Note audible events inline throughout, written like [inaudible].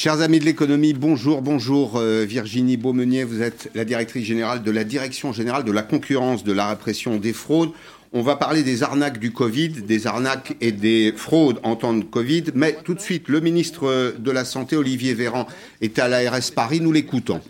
Chers amis de l'économie, bonjour, bonjour euh, Virginie Beaumenier, vous êtes la directrice générale de la Direction générale de la concurrence, de la répression des fraudes. On va parler des arnaques du Covid, des arnaques et des fraudes en temps de Covid, mais tout de suite, le ministre de la Santé, Olivier Véran, est à l'ARS Paris, nous l'écoutons.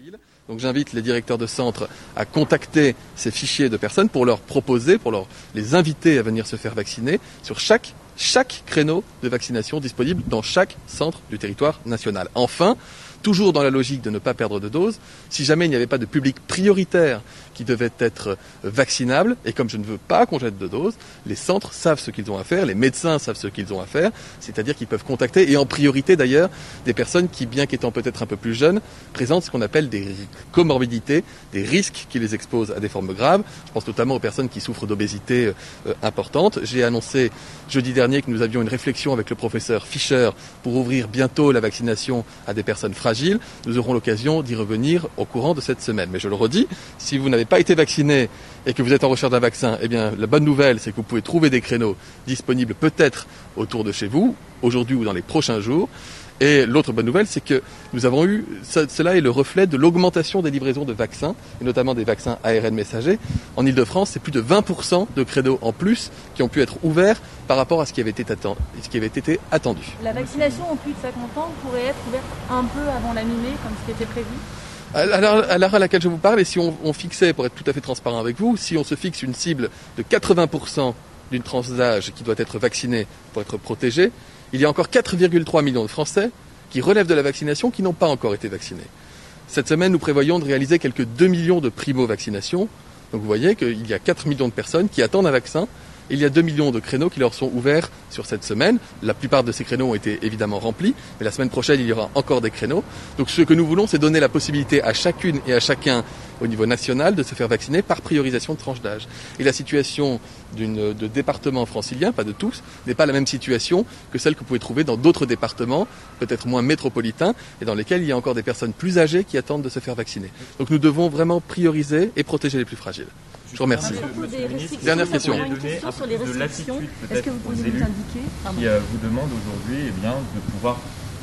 Donc j'invite les directeurs de centre à contacter ces fichiers de personnes pour leur proposer, pour leur, les inviter à venir se faire vacciner sur chaque chaque créneau de vaccination disponible dans chaque centre du territoire national. Enfin, toujours dans la logique de ne pas perdre de doses, si jamais il n'y avait pas de public prioritaire qui devait être vaccinable, et comme je ne veux pas qu'on jette de doses, les centres savent ce qu'ils ont à faire, les médecins savent ce qu'ils ont à faire, c'est-à-dire qu'ils peuvent contacter, et en priorité d'ailleurs, des personnes qui, bien qu'étant peut-être un peu plus jeunes, présentent ce qu'on appelle des comorbidités, des risques qui les exposent à des formes graves. Je pense notamment aux personnes qui souffrent d'obésité euh, importante. J'ai annoncé jeudi dernier que nous avions une réflexion avec le professeur Fischer pour ouvrir bientôt la vaccination à des personnes fragiles nous aurons l'occasion d'y revenir au courant de cette semaine. Mais je le redis, si vous n'avez pas été vacciné et que vous êtes en recherche d'un vaccin, eh bien, la bonne nouvelle, c'est que vous pouvez trouver des créneaux disponibles peut-être autour de chez vous, aujourd'hui ou dans les prochains jours. Et l'autre bonne nouvelle, c'est que nous avons eu, cela est le reflet de l'augmentation des livraisons de vaccins, et notamment des vaccins ARN messagers. En Ile-de-France, c'est plus de 20% de créneaux en plus qui ont pu être ouverts par rapport à ce qui avait été, ce qui avait été attendu. La vaccination en plus de 50 ans pourrait être ouverte un peu avant la mi-mai, comme ce qui était prévu? À l'heure à laquelle je vous parle, et si on, fixait, pour être tout à fait transparent avec vous, si on se fixe une cible de 80% d'une tranche d'âge qui doit être vaccinée pour être protégée, il y a encore 4,3 millions de Français qui relèvent de la vaccination qui n'ont pas encore été vaccinés. Cette semaine, nous prévoyons de réaliser quelques 2 millions de primo-vaccinations. Donc vous voyez qu'il y a 4 millions de personnes qui attendent un vaccin il y a 2 millions de créneaux qui leur sont ouverts sur cette semaine. La plupart de ces créneaux ont été évidemment remplis, mais la semaine prochaine, il y aura encore des créneaux. Donc ce que nous voulons, c'est donner la possibilité à chacune et à chacun au niveau national de se faire vacciner par priorisation de tranche d'âge. Et la situation de départements franciliens, pas de tous, n'est pas la même situation que celle que vous pouvez trouver dans d'autres départements, peut-être moins métropolitains, et dans lesquels il y a encore des personnes plus âgées qui attendent de se faire vacciner. Donc nous devons vraiment prioriser et protéger les plus fragiles. Je vous remercie. Dernière question. sur les restrictions. Est-ce que vous pourriez nous indiquer Qui euh, vous demande aujourd'hui eh bien, de pouvoir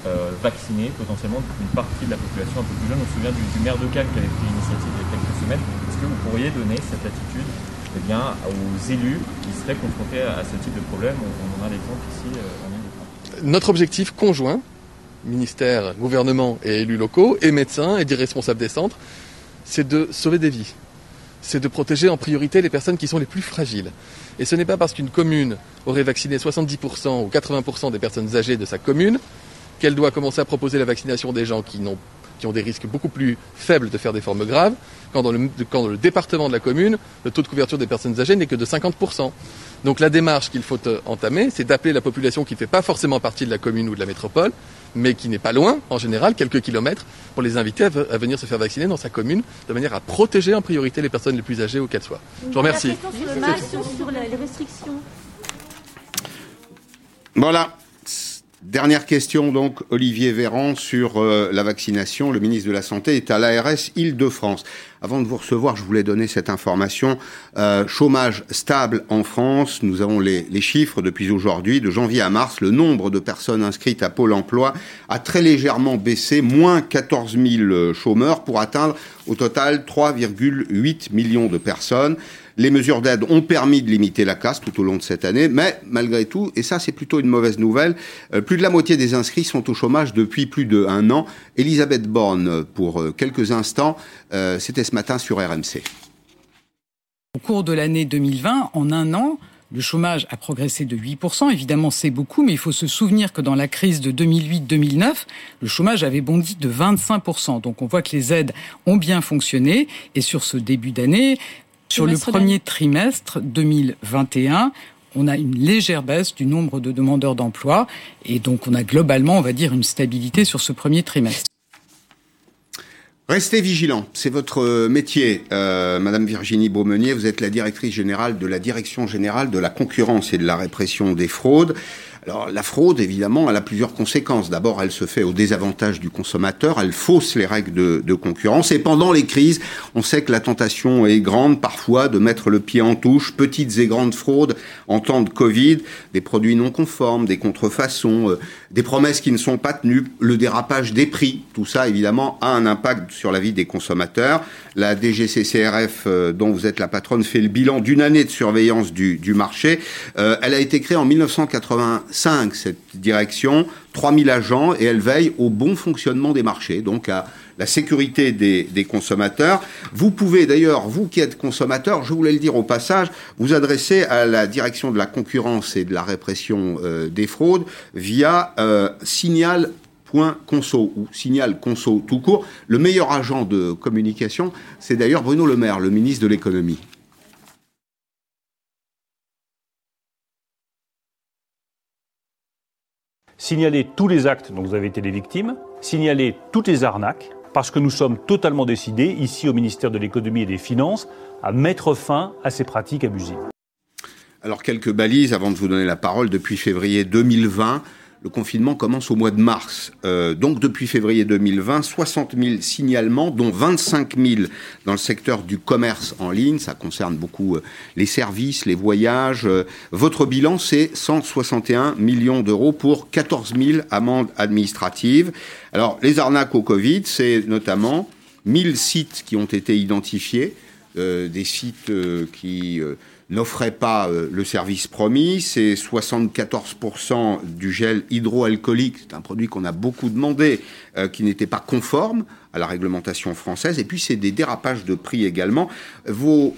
euh, vacciner potentiellement une partie de la population un peu plus jeune. On se souvient du, maire de Cannes qui avait pris l'initiative il y a quelques semaines. Est-ce que vous pourriez donner cette attitude eh bien, aux élus qui seraient confrontés à, ce type de problème? On, en a l'exemple ici euh, en Ile-de-France. Notre objectif conjoint, ministère, gouvernement et élus locaux, et médecins et des responsables des centres, c'est de sauver des vies c'est de protéger en priorité les personnes qui sont les plus fragiles. Et ce n'est pas parce qu'une commune aurait vacciné 70% ou 80% des personnes âgées de sa commune qu'elle doit commencer à proposer la vaccination des gens qui, ont, des risques beaucoup plus faibles de faire des formes graves, quand dans, le, département de la commune, le taux de couverture des personnes âgées n'est que de 50%. Donc la démarche qu'il faut entamer, c'est d'appeler la population qui ne fait pas forcément partie de la commune ou de la métropole, mais qui n'est pas loin, en général, quelques kilomètres, pour les inviter à, venir se faire vacciner dans sa commune, de manière à protéger en priorité les personnes les plus âgées ou qu'elles soient. Je vous remercie. Sur, les restrictions. Voilà. Dernière question, donc, Olivier Véran, sur euh, la vaccination. Le ministre de la Santé est à l'ARS Île-de-France. Avant de vous recevoir, je voulais donner cette information. Euh, chômage stable en France. Nous avons les, les chiffres depuis aujourd'hui. De janvier à mars, le nombre de personnes inscrites à Pôle emploi a très légèrement baissé, moins 14 000 chômeurs, pour atteindre au total 3,8 millions de personnes. Les mesures d'aide ont permis de limiter la casse tout au long de cette année, mais malgré tout, et ça c'est plutôt une mauvaise nouvelle, euh, plus de la moitié des inscrits sont au chômage depuis plus d'un an. Elisabeth Borne, pour euh, quelques instants, euh, c'était ce matin sur RMC. Au cours de l'année 2020, en un an, le chômage a progressé de 8%. Évidemment, c'est beaucoup, mais il faut se souvenir que dans la crise de 2008-2009, le chômage avait bondi de 25%. Donc on voit que les aides ont bien fonctionné. Et sur ce début d'année, sur le premier trimestre 2021, on a une légère baisse du nombre de demandeurs d'emploi et donc on a globalement, on va dire, une stabilité sur ce premier trimestre. Restez vigilants, c'est votre métier, euh, Madame Virginie Beaumenier. Vous êtes la directrice générale de la Direction générale de la concurrence et de la répression des fraudes. Alors la fraude, évidemment, elle a plusieurs conséquences. D'abord, elle se fait au désavantage du consommateur, elle fausse les règles de, concurrence. Et pendant les crises, on sait que la tentation est grande parfois de mettre le pied en touche. Petites et grandes fraudes en temps de Covid, des produits non conformes, des contrefaçons, euh, des promesses qui ne sont pas tenues, le dérapage des prix. Tout ça, évidemment, a un impact sur la vie des consommateurs. La DGCCRF, euh, dont vous êtes la patronne, fait le bilan d'une année de surveillance du, marché. Euh, elle a été créée en 1980 5, cette direction, 3000 agents, et elle veille au bon fonctionnement des marchés, donc à la sécurité des, consommateurs. Vous pouvez d'ailleurs, vous qui êtes consommateur, je voulais le dire au passage, vous adresser à la direction de la concurrence et de la répression euh, des fraudes via euh, signal.conso ou signal conso tout court. Le meilleur agent de communication, c'est d'ailleurs Bruno Le Maire, le ministre de l'économie. signaler tous les actes dont vous avez été les victimes, signaler toutes les arnaques, parce que nous sommes totalement décidés, ici au ministère de l'économie et des finances, à mettre fin à ces pratiques abusives. Alors quelques balises avant de vous donner la parole. Depuis février 2020, le confinement commence au mois de mars. Euh, donc depuis février 2020, 60 000 signalements, dont 25 000 dans le secteur du commerce en ligne. Ça concerne beaucoup euh, les services, les voyages. Euh, votre bilan, c'est 161 millions d'euros pour 14 000 amendes administratives. Alors les arnaques au Covid, c'est notamment 1000 sites qui ont été identifiés, des sites qui n'offrait pas euh, le service promis. C'est 74% du gel hydroalcoolique, c'est un produit qu'on a beaucoup demandé, euh, qui n'était pas conforme à la réglementation française. Et puis c'est des dérapages de prix également. Vos,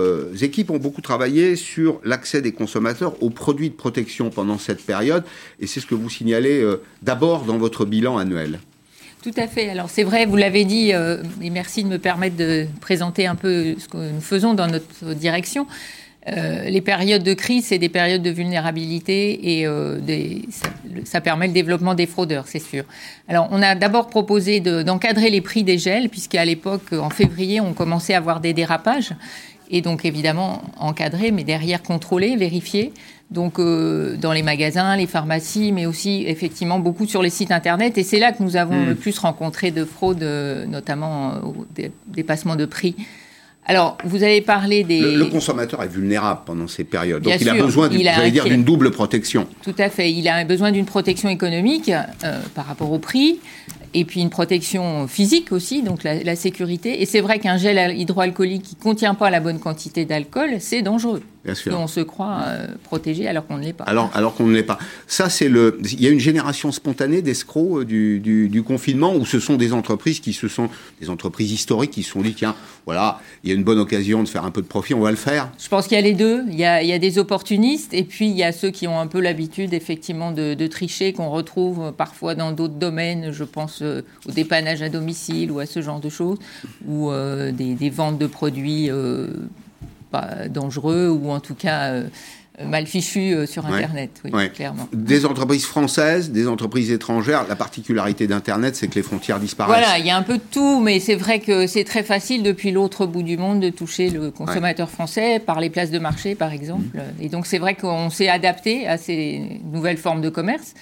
euh, équipes ont beaucoup travaillé sur l'accès des consommateurs aux produits de protection pendant cette période. Et c'est ce que vous signalez d'abord dans votre bilan annuel. Tout à fait. Alors c'est vrai, vous l'avez dit, et merci de me permettre de présenter un peu ce que nous faisons dans notre direction. Euh, les périodes de crise, c'est des périodes de vulnérabilité et euh, ça, permet le développement des fraudeurs, c'est sûr. Alors, on a d'abord proposé d'encadrer les prix des gels, puisqu'à l'époque, en février, on commençait à avoir des dérapages. Et donc, évidemment, encadrer, mais derrière contrôler, vérifier. Donc, euh, dans les magasins, les pharmacies, mais aussi, effectivement, beaucoup sur les sites Internet. Et c'est là que nous avons hmm. le plus rencontré de fraudes, notamment au dépassement de prix alors, vous avez parlé des... Le, consommateur est vulnérable pendant ces périodes, donc il a besoin, d'une double protection. Tout à fait, il a besoin d'une protection économique euh, par rapport au prix, et puis une protection physique aussi, donc la, sécurité. Et c'est vrai qu'un gel hydroalcoolique qui ne contient pas la bonne quantité d'alcool, c'est dangereux. Bien sûr. Et on se croit euh, protégé alors qu'on ne l'est pas. Alors, alors qu'on ne l'est pas. Ça, c'est le. Il y a une génération spontanée d'escrocs euh, du, du, confinement où ce sont des entreprises qui se sont des entreprises historiques qui se sont dit tiens, voilà, il y a une bonne occasion de faire un peu de profit, on va le faire. Je pense qu'il y a les deux. Il y a, il y a des opportunistes et puis il y a ceux qui ont un peu l'habitude effectivement de, de tricher qu'on retrouve parfois dans d'autres domaines. Je pense euh, au dépannage à domicile ou à ce genre de choses, ou euh, des, ventes de produits pas dangereux ou en tout cas mal fichus sur Internet, oui, clairement. Des entreprises françaises, des entreprises étrangères. La particularité d'Internet, c'est que les frontières disparaissent. Voilà, il y a un peu de tout, mais c'est vrai que c'est très facile depuis l'autre bout du monde de toucher le consommateur français par les places de marché, par exemple. Mmh. Et donc c'est vrai qu'on s'est adapté à ces nouvelles formes de commerce.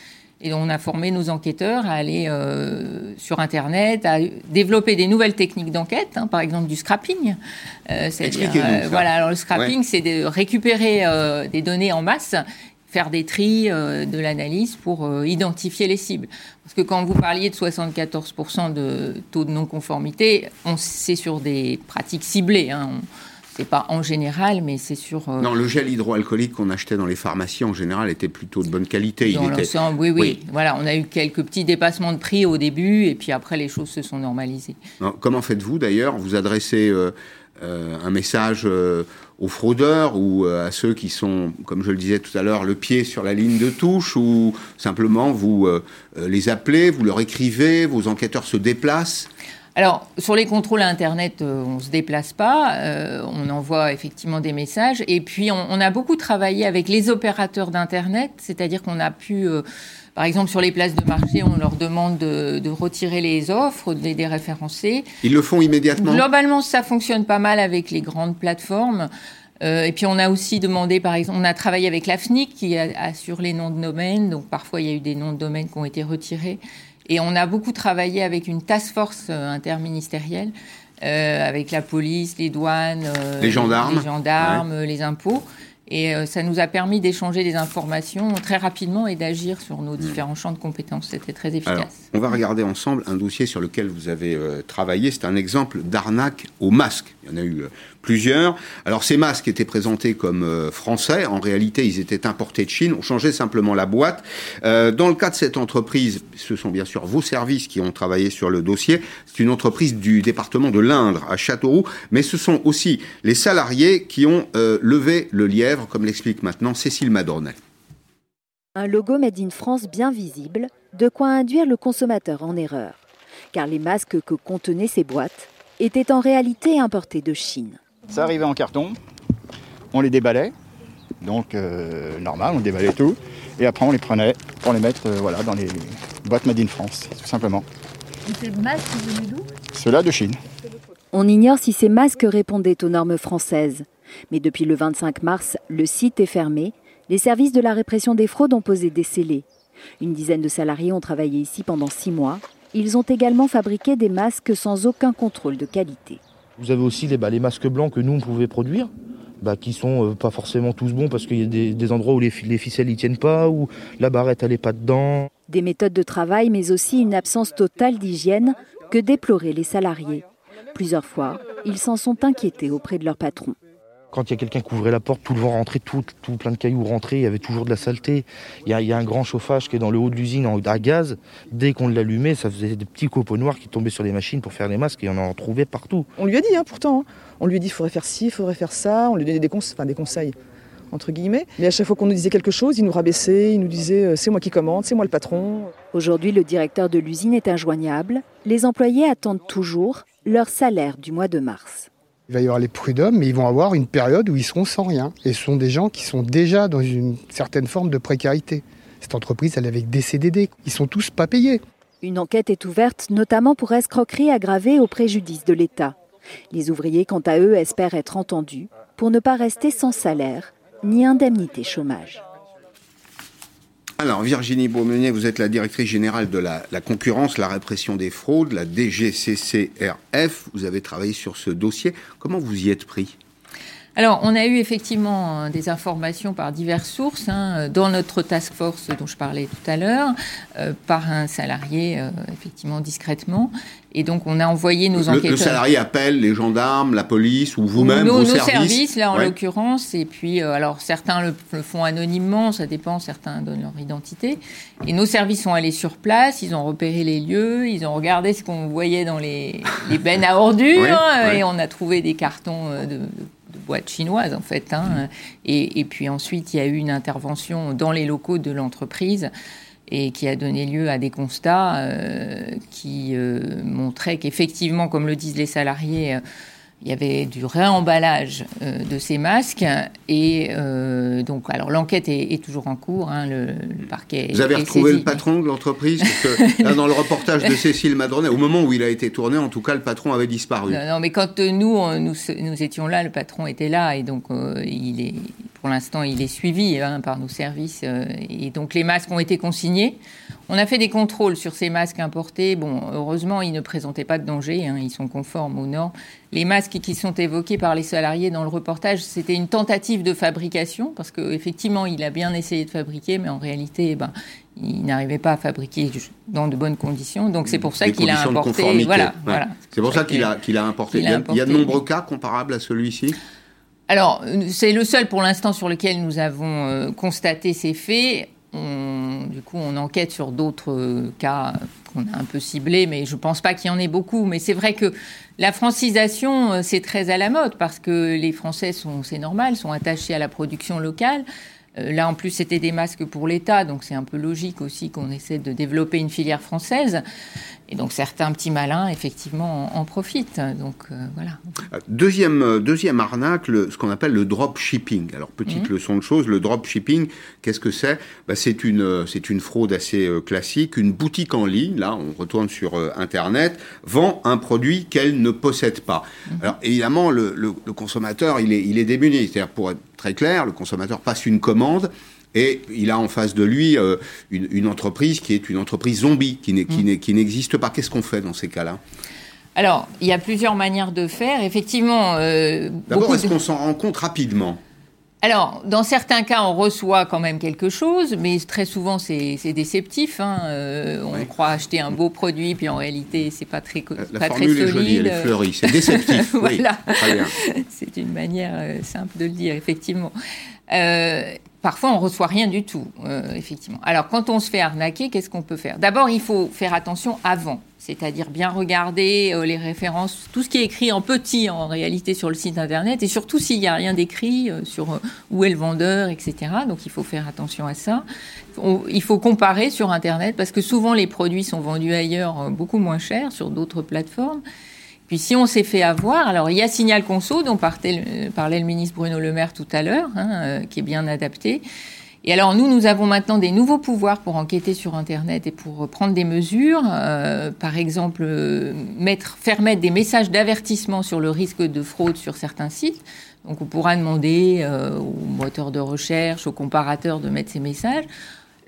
Et on a formé nos enquêteurs à aller euh, sur Internet, à développer des nouvelles techniques d'enquête, hein, par exemple du scrapping. Euh, euh voilà, alors le scrapping, c'est de récupérer euh, des données en masse, faire des tris, de l'analyse pour identifier les cibles. Parce que quand vous parliez de 74% de taux de non-conformité, c'est sur des pratiques ciblées. Hein, c'est pas en général, mais c'est sur. Euh, non, le gel hydroalcoolique qu'on achetait dans les pharmacies en général était plutôt de bonne qualité. Dans Il était... oui, oui, Voilà, on a eu quelques petits dépassements de prix au début, et puis après les choses se sont normalisées. comment faites-vous d'ailleurs? Vous adressez euh, euh, un message aux fraudeurs ou à ceux qui sont, comme je le disais tout à l'heure, le pied sur la ligne de touche, ou simplement vous les appelez, vous leur écrivez, vos enquêteurs se déplacent? Alors, sur les contrôles à Internet, euh, on ne se déplace pas, euh, on envoie effectivement des messages. Et puis, on, a beaucoup travaillé avec les opérateurs d'Internet, c'est-à-dire qu'on a pu, euh, par exemple, sur les places de marché, on leur demande de, retirer les offres, de les déréférencer. Ils le font immédiatement? Globalement, ça fonctionne pas mal avec les grandes plateformes. et puis on a aussi demandé, par exemple, on a travaillé avec la FNIC qui assure les noms de domaine, donc parfois il y a eu des noms de domaine qui ont été retirés. Et on a beaucoup travaillé avec une task force interministérielle, avec la police, les douanes, les gendarmes, les, gendarmes, les impôts. Et euh, ça nous a permis d'échanger des informations très rapidement et d'agir sur nos différents champs de compétences. C'était très efficace. on va regarder ensemble un dossier sur lequel vous avez euh, travaillé. C'est un exemple d'arnaque au masque. Il y en a eu euh, plusieurs. Alors ces masques étaient présentés comme euh, français. En réalité, ils étaient importés de Chine. On changeait simplement la boîte. Euh, dans le cas de cette entreprise, ce sont bien sûr vos services qui ont travaillé sur le dossier. C'est une entreprise du département de l'Indre à Châteauroux, mais ce sont aussi les salariés qui ont levé le lièvre, comme l'explique maintenant Cécile Madronnet. Un logo Made in France bien visible, de quoi induire le consommateur en erreur, car les masques que contenaient ces boîtes étaient en réalité importés de Chine. Ça arrivait en carton, on les déballait, donc euh, normal, on déballait tout, et après on les prenait pour les mettre euh, voilà, dans les boîtes Made in France, tout simplement. Et ces masques venaient d'où? Ceux-là de Chine. On ignore si ces masques répondaient aux normes françaises. Mais depuis le 25 mars, le site est fermé. Les services de la répression des fraudes ont posé des scellés. Une dizaine de salariés ont travaillé ici pendant six mois. Ils ont également fabriqué des masques sans aucun contrôle de qualité. Vous avez aussi les, bah, les masques blancs que nous, on pouvait produire, bah, qui sont euh, pas forcément tous bons parce qu'il y a des, endroits où les, ficelles n'y tiennent pas, où la barrette n'est pas dedans. Des méthodes de travail, mais aussi une absence totale d'hygiène que déploraient les salariés. Plusieurs fois, ils s'en sont inquiétés auprès de leur patron. Quand il y a quelqu'un qui ouvrait la porte, tout le vent rentrait, tout, tout, plein de cailloux rentraient, il y avait toujours de la saleté. Il y a, un grand chauffage qui est dans le haut de l'usine à gaz. Dès qu'on l'allumait, ça faisait des petits copeaux noirs qui tombaient sur les machines pour faire les masques et on en trouvait partout. On lui a dit hein, pourtant, hein. on lui a dit il faudrait faire ci, il faudrait faire ça, on lui donnait des, des conseils entre guillemets. Mais à chaque fois qu'on nous disait quelque chose, il nous rabaissait, il nous disait euh, c'est moi qui commande, c'est moi le patron. Aujourd'hui, le directeur de l'usine est injoignable. Les employés attendent toujours leur salaire du mois de mars. Il va y avoir les prud'hommes, mais ils vont avoir une période où ils seront sans rien. Et ce sont des gens qui sont déjà dans une certaine forme de précarité. Cette entreprise, elle est avec des CDD. Ils sont tous pas payés. Une enquête est ouverte, notamment pour escroquerie aggravée au préjudice de l'État. Les ouvriers, quant à eux, espèrent être entendus pour ne pas rester sans salaire ni indemnité chômage. Alors, Virginie Beaumenet, vous êtes la directrice générale de la, concurrence, la répression des fraudes, la DGCCRF. Vous avez travaillé sur ce dossier. Comment vous y êtes pris? Alors, on a eu effectivement des informations par diverses sources, hein, dans notre task force dont je parlais tout à l'heure, euh, par un salarié, euh, effectivement, discrètement. Et donc, on a envoyé nos enquêteurs. Le salarié appelle les gendarmes, la police ou vous-même, vos nos services. services, là, en l'occurrence. Et puis, euh, alors, certains le, font anonymement, ça dépend, certains donnent leur identité. Et nos services sont allés sur place, ils ont repéré les lieux, ils ont regardé ce qu'on voyait dans les, les bennes à [laughs] ordures, et on a trouvé des cartons de, de boîte chinoise en fait. Hein. Et, puis ensuite, il y a eu une intervention dans les locaux de l'entreprise et qui a donné lieu à des constats euh, qui euh, montraient qu'effectivement, comme le disent les salariés, euh, il y avait du réemballage euh, de ces masques et euh, donc alors l'enquête est, toujours en cours. Hein, le, parquet. Vous avez retrouvé le patron de l'entreprise [laughs] dans le reportage de Cécile Madronnet, au moment où il a été tourné, en tout cas le patron avait disparu. Non, mais quand nous, nous, nous étions là, le patron était là et donc euh, il est pour l'instant il est suivi hein, par nos services et donc les masques ont été consignés. On a fait des contrôles sur ces masques importés. Bon, heureusement, ils ne présentaient pas de danger, hein, ils sont conformes aux normes. Les masques qui sont évoqués par les salariés dans le reportage, c'était une tentative de fabrication, parce qu'effectivement, il a bien essayé de fabriquer, mais en réalité, eh ben, il n'arrivait pas à fabriquer dans de bonnes conditions. Donc c'est pour ça qu'il a importé. Voilà, voilà. C'est pour ça qu'il a, qu'il a importé. Il, y a, de nombreux cas comparables à celui-ci alors, c'est le seul pour l'instant sur lequel nous avons euh, constaté ces faits du coup, on enquête sur d'autres cas qu'on a un peu ciblés, mais je ne pense pas qu'il y en ait beaucoup. Mais c'est vrai que la francisation, euh, c'est très à la mode parce que les Français sont, c'est normal, sont attachés à la production locale. Euh, là, en plus, c'était des masques pour l'État, donc c'est un peu logique aussi qu'on essaie de développer une filière française. Et donc certains petits malins, effectivement, en, profitent. Donc euh, voilà. Deuxième, euh, deuxième arnaque, ce qu'on appelle le drop shipping. Alors petite mmh. leçon de choses, le drop shipping, qu'est-ce que c'est? Bah, C'est une, euh, c'est une fraude assez classique. Une boutique en ligne, là on retourne sur Internet, vend un produit qu'elle ne possède pas. Mmh. Alors évidemment, le, le, le, consommateur, il est, il est démuni. C'est-à-dire, pour être très clair, le consommateur passe une commande et il a en face de lui euh, une, entreprise qui est une entreprise zombie, qui mm. n'existe pas. Qu'est-ce qu'on fait dans ces cas-là? Alors, il y a plusieurs manières de faire. Effectivement. Euh, D'abord, est-ce qu'on s'en rend compte rapidement? Alors, dans certains cas, on reçoit quand même quelque chose, mais très souvent, c'est déceptif. Hein. Euh, on croit acheter un beau produit, puis en réalité, c'est pas très, La pas très solide. Est jolie, elle est fleurie, c'est déceptif. [laughs] voilà. [laughs] c'est une manière simple de le dire, effectivement. Euh, parfois, on reçoit rien du tout, euh, effectivement. Alors, quand on se fait arnaquer, qu'est-ce qu'on peut faire? D'abord, il faut faire attention avant, c'est-à-dire bien regarder euh, les références, tout ce qui est écrit en petit en réalité sur le site internet, et surtout s'il n'y a rien d'écrit sur où est le vendeur, etc. Donc, il faut faire attention à ça. il faut comparer sur internet parce que souvent les produits sont vendus ailleurs beaucoup moins cher sur d'autres plateformes. Puis si on s'est fait avoir, alors il y a Signal Conso dont parlait, le ministre Bruno Le Maire tout à l'heure, hein, euh, qui est bien adapté. Et alors nous, nous avons maintenant des nouveaux pouvoirs pour enquêter sur Internet et pour prendre des mesures. Euh, par exemple, euh, faire mettre des messages d'avertissement sur le risque de fraude sur certains sites. Donc on pourra demander aux moteurs de recherche, aux comparateurs de mettre ces messages.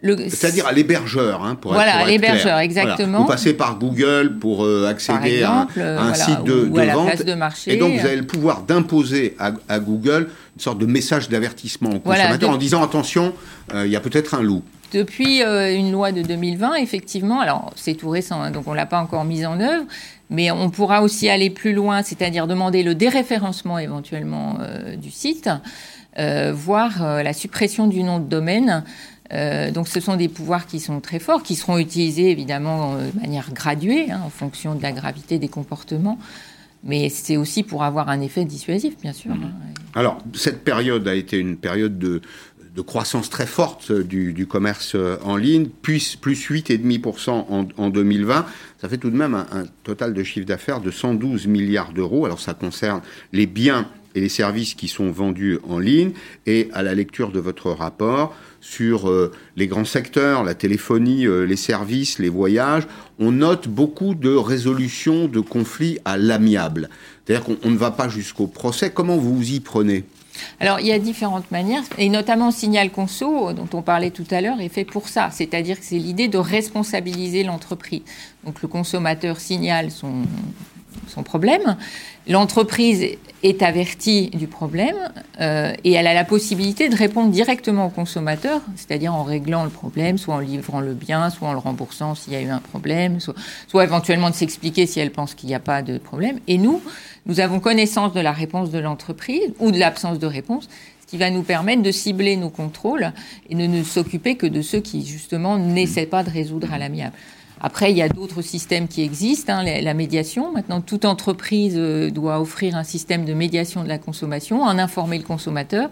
C'est-à-dire à l'hébergeur, hein, pour voilà, à l'hébergeur, exactement. Vous passez par Google pour euh, accéder à, un, site de, vente. De marché, et donc, vous avez le pouvoir d'imposer à, Google une sorte de message d'avertissement au consommateur en disant attention, euh, il y a peut-être un loup. Depuis euh, une loi de 2020, effectivement, alors c'est tout récent, hein, donc on ne l'a pas encore mise en œuvre, mais on pourra aussi aller plus loin, c'est-à-dire demander le déréférencement éventuellement du site, voire la suppression du nom de domaine. Euh, donc ce sont des pouvoirs qui sont très forts, qui seront utilisés évidemment euh, de manière graduée, hein, en fonction de la gravité des comportements. Mais c'est aussi pour avoir un effet dissuasif, bien sûr. Hein. Alors, cette période a été une période de, croissance très forte du, commerce euh, en ligne, plus, plus 8,5% en, en 2020. Ça fait tout de même un, un total de chiffre d'affaires de 112 milliards d'euros. Alors, ça concerne les biens et les services qui sont vendus en ligne. Et à la lecture de votre rapport, sur euh, les grands secteurs, la téléphonie, euh, les services, les voyages, on note beaucoup de résolutions de conflits à l'amiable. C'est-à-dire qu'on ne va pas jusqu'au procès. Comment vous y prenez? Alors, il y a différentes manières, et notamment Signal Conso, dont on parlait tout à l'heure, est fait pour ça. C'est-à-dire que c'est l'idée de responsabiliser l'entreprise. Donc, le consommateur signale son, son problème. L'entreprise est avertie du problème euh, et elle a la possibilité de répondre directement au consommateur, c'est-à-dire en réglant le problème, soit en livrant le bien, soit en le remboursant s'il y a eu un problème, soit, soit éventuellement de s'expliquer si elle pense qu'il n'y a pas de problème. Et nous, nous avons connaissance de la réponse de l'entreprise ou de l'absence de réponse, ce qui va nous permettre de cibler nos contrôles et de ne s'occuper que de ceux qui, justement, n'essaient pas de résoudre à l'amiable. Après, il y a d'autres systèmes qui existent, hein, la, médiation. Maintenant, toute entreprise euh, doit offrir un système de médiation de la consommation, en informer le consommateur.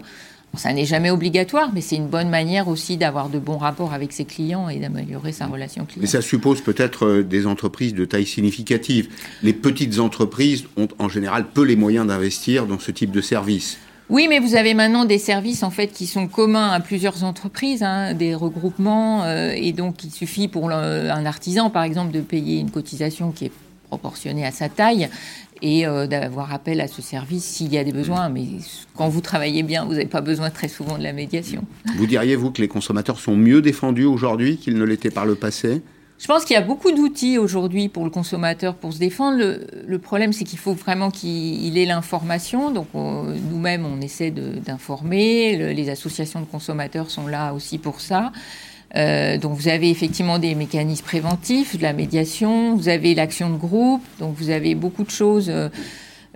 ça n'est jamais obligatoire, mais c'est une bonne manière aussi d'avoir de bons rapports avec ses clients et d'améliorer sa relation client. Mais ça suppose peut-être euh, des entreprises de taille significative. Les petites entreprises ont en général peu les moyens d'investir dans ce type de service. Oui, mais vous avez maintenant des services en fait qui sont communs à plusieurs entreprises, hein, des regroupements, euh, et donc il suffit pour un artisan, par exemple, de payer une cotisation qui est proportionnée à sa taille et euh, d'avoir appel à ce service s'il y a des besoins. Mais quand vous travaillez bien, vous n'avez pas besoin très souvent de la médiation. Vous diriez, vous, que les consommateurs sont mieux défendus aujourd'hui qu'ils ne l'étaient par le passé? Je pense qu'il y a beaucoup d'outils aujourd'hui pour le consommateur pour se défendre. Le, problème, c'est qu'il faut vraiment qu'il ait l'information. Donc, nous-mêmes, on essaie d'informer. les associations de consommateurs sont là aussi pour ça. Euh, donc, vous avez effectivement des mécanismes préventifs, de la médiation. Vous avez l'action de groupe. Donc, vous avez beaucoup de choses. Euh,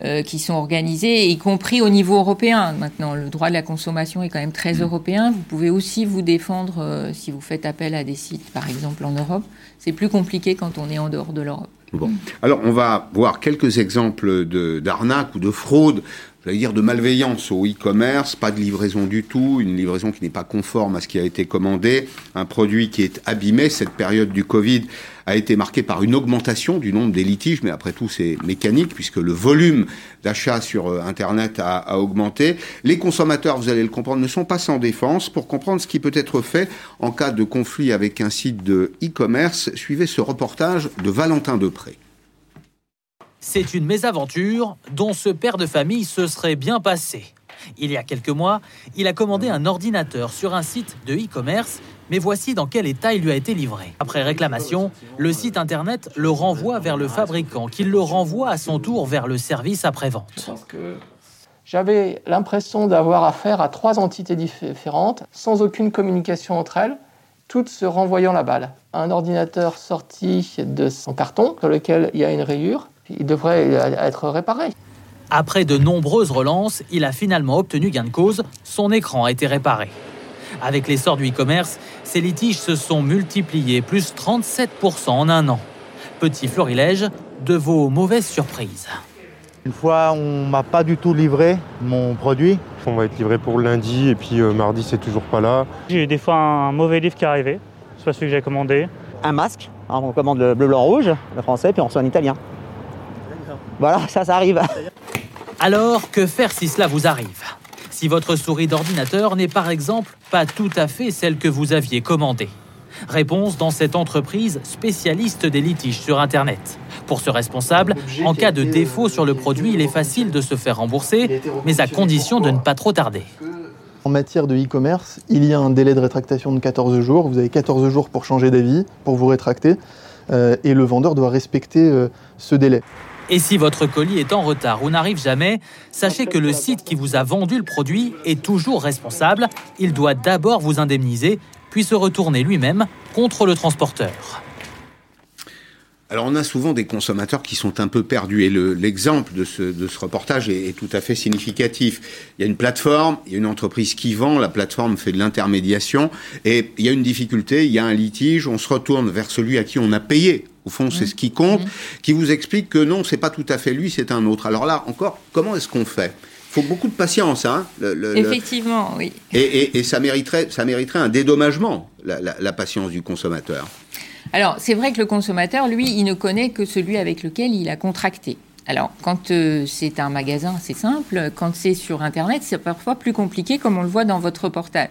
euh, qui sont organisées, y compris au niveau européen. Maintenant, le droit de la consommation est quand même très européen. Vous pouvez aussi vous défendre si vous faites appel à des sites, par exemple en Europe c'est plus compliqué quand on est en dehors de l'Europe. Bon. Alors, on va voir quelques exemples d'arnaques ou de fraudes j'allais dire, de malveillance au e-commerce, pas de livraison du tout, une livraison qui n'est pas conforme à ce qui a été commandé, un produit qui est abîmé. Cette période du Covid a été marquée par une augmentation du nombre des litiges, mais après tout, c'est mécanique puisque le volume d'achat sur euh, Internet a, a, augmenté. Les consommateurs, vous allez le comprendre, ne sont pas sans défense. Pour comprendre ce qui peut être fait en cas de conflit avec un site de e-commerce, suivez ce reportage de Valentin Depré. C'est une mésaventure dont ce père de famille se serait bien passé. Il y a quelques mois, il a commandé un ordinateur sur un site de e-commerce, mais voici dans quel état il lui a été livré. Après réclamation, le site internet le renvoie vers le fabricant, qui le renvoie à son tour vers le service après-vente. J'avais l'impression d'avoir affaire à trois entités différentes, sans aucune communication entre elles, toutes se renvoyant la balle. Un ordinateur sorti de son carton, sur lequel il y a une rayure, il devrait être réparé. Après de nombreuses relances, il a finalement obtenu gain de cause. Son écran a été réparé. Avec l'essor du e-commerce, ces litiges se sont multipliés, plus 37% en un an. Petit florilège de vos mauvaises surprises. Une fois, on m'a pas du tout livré mon produit. On va être livré pour lundi et puis euh, mardi, c'est toujours pas là. J'ai eu des fois un mauvais livre qui est arrivé, soit celui que j'ai commandé. Un masque, on commande le bleu, blanc, rouge, le français, puis on reçoit en italien. Voilà, ça, ça arrive. Alors, que faire si cela vous arrive? Si votre souris d'ordinateur n'est par exemple pas tout à fait celle que vous aviez commandée? Réponse dans cette entreprise spécialiste des litiges sur Internet. Pour ce responsable, en cas de défaut sur le produit, il est facile de se faire rembourser, mais à condition de ne pas trop tarder. En matière de e-commerce, il y a un délai de rétractation de 14 jours. Vous avez 14 jours pour changer d'avis, pour vous rétracter, euh, et le vendeur doit respecter euh, ce délai. Et si votre colis est en retard ou n'arrive jamais, sachez que le site qui vous a vendu le produit est toujours responsable. Il doit d'abord vous indemniser, puis se retourner lui-même contre le transporteur. Alors on a souvent des consommateurs qui sont un peu perdus et l'exemple de, ce, de ce reportage est, est, tout à fait significatif. Il y a une plateforme, il y a une entreprise qui vend, la plateforme fait de l'intermédiation et il y a une difficulté, il y a un litige, on se retourne vers celui à qui on a payé. Au fond, c'est ce qui compte, qui vous explique que non, c'est pas tout à fait lui, c'est un autre. Alors là, encore, comment est-ce qu'on fait? Il faut beaucoup de patience, hein. Le, le, Effectivement, oui. Et, et, et, ça mériterait, ça mériterait un dédommagement, la, la, la patience du consommateur. Alors, c'est vrai que le consommateur, lui, il ne connaît que celui avec lequel il a contracté. Alors, quand euh, c'est un magasin, c'est simple. Quand c'est sur Internet, c'est parfois plus compliqué, comme on le voit dans votre reportage.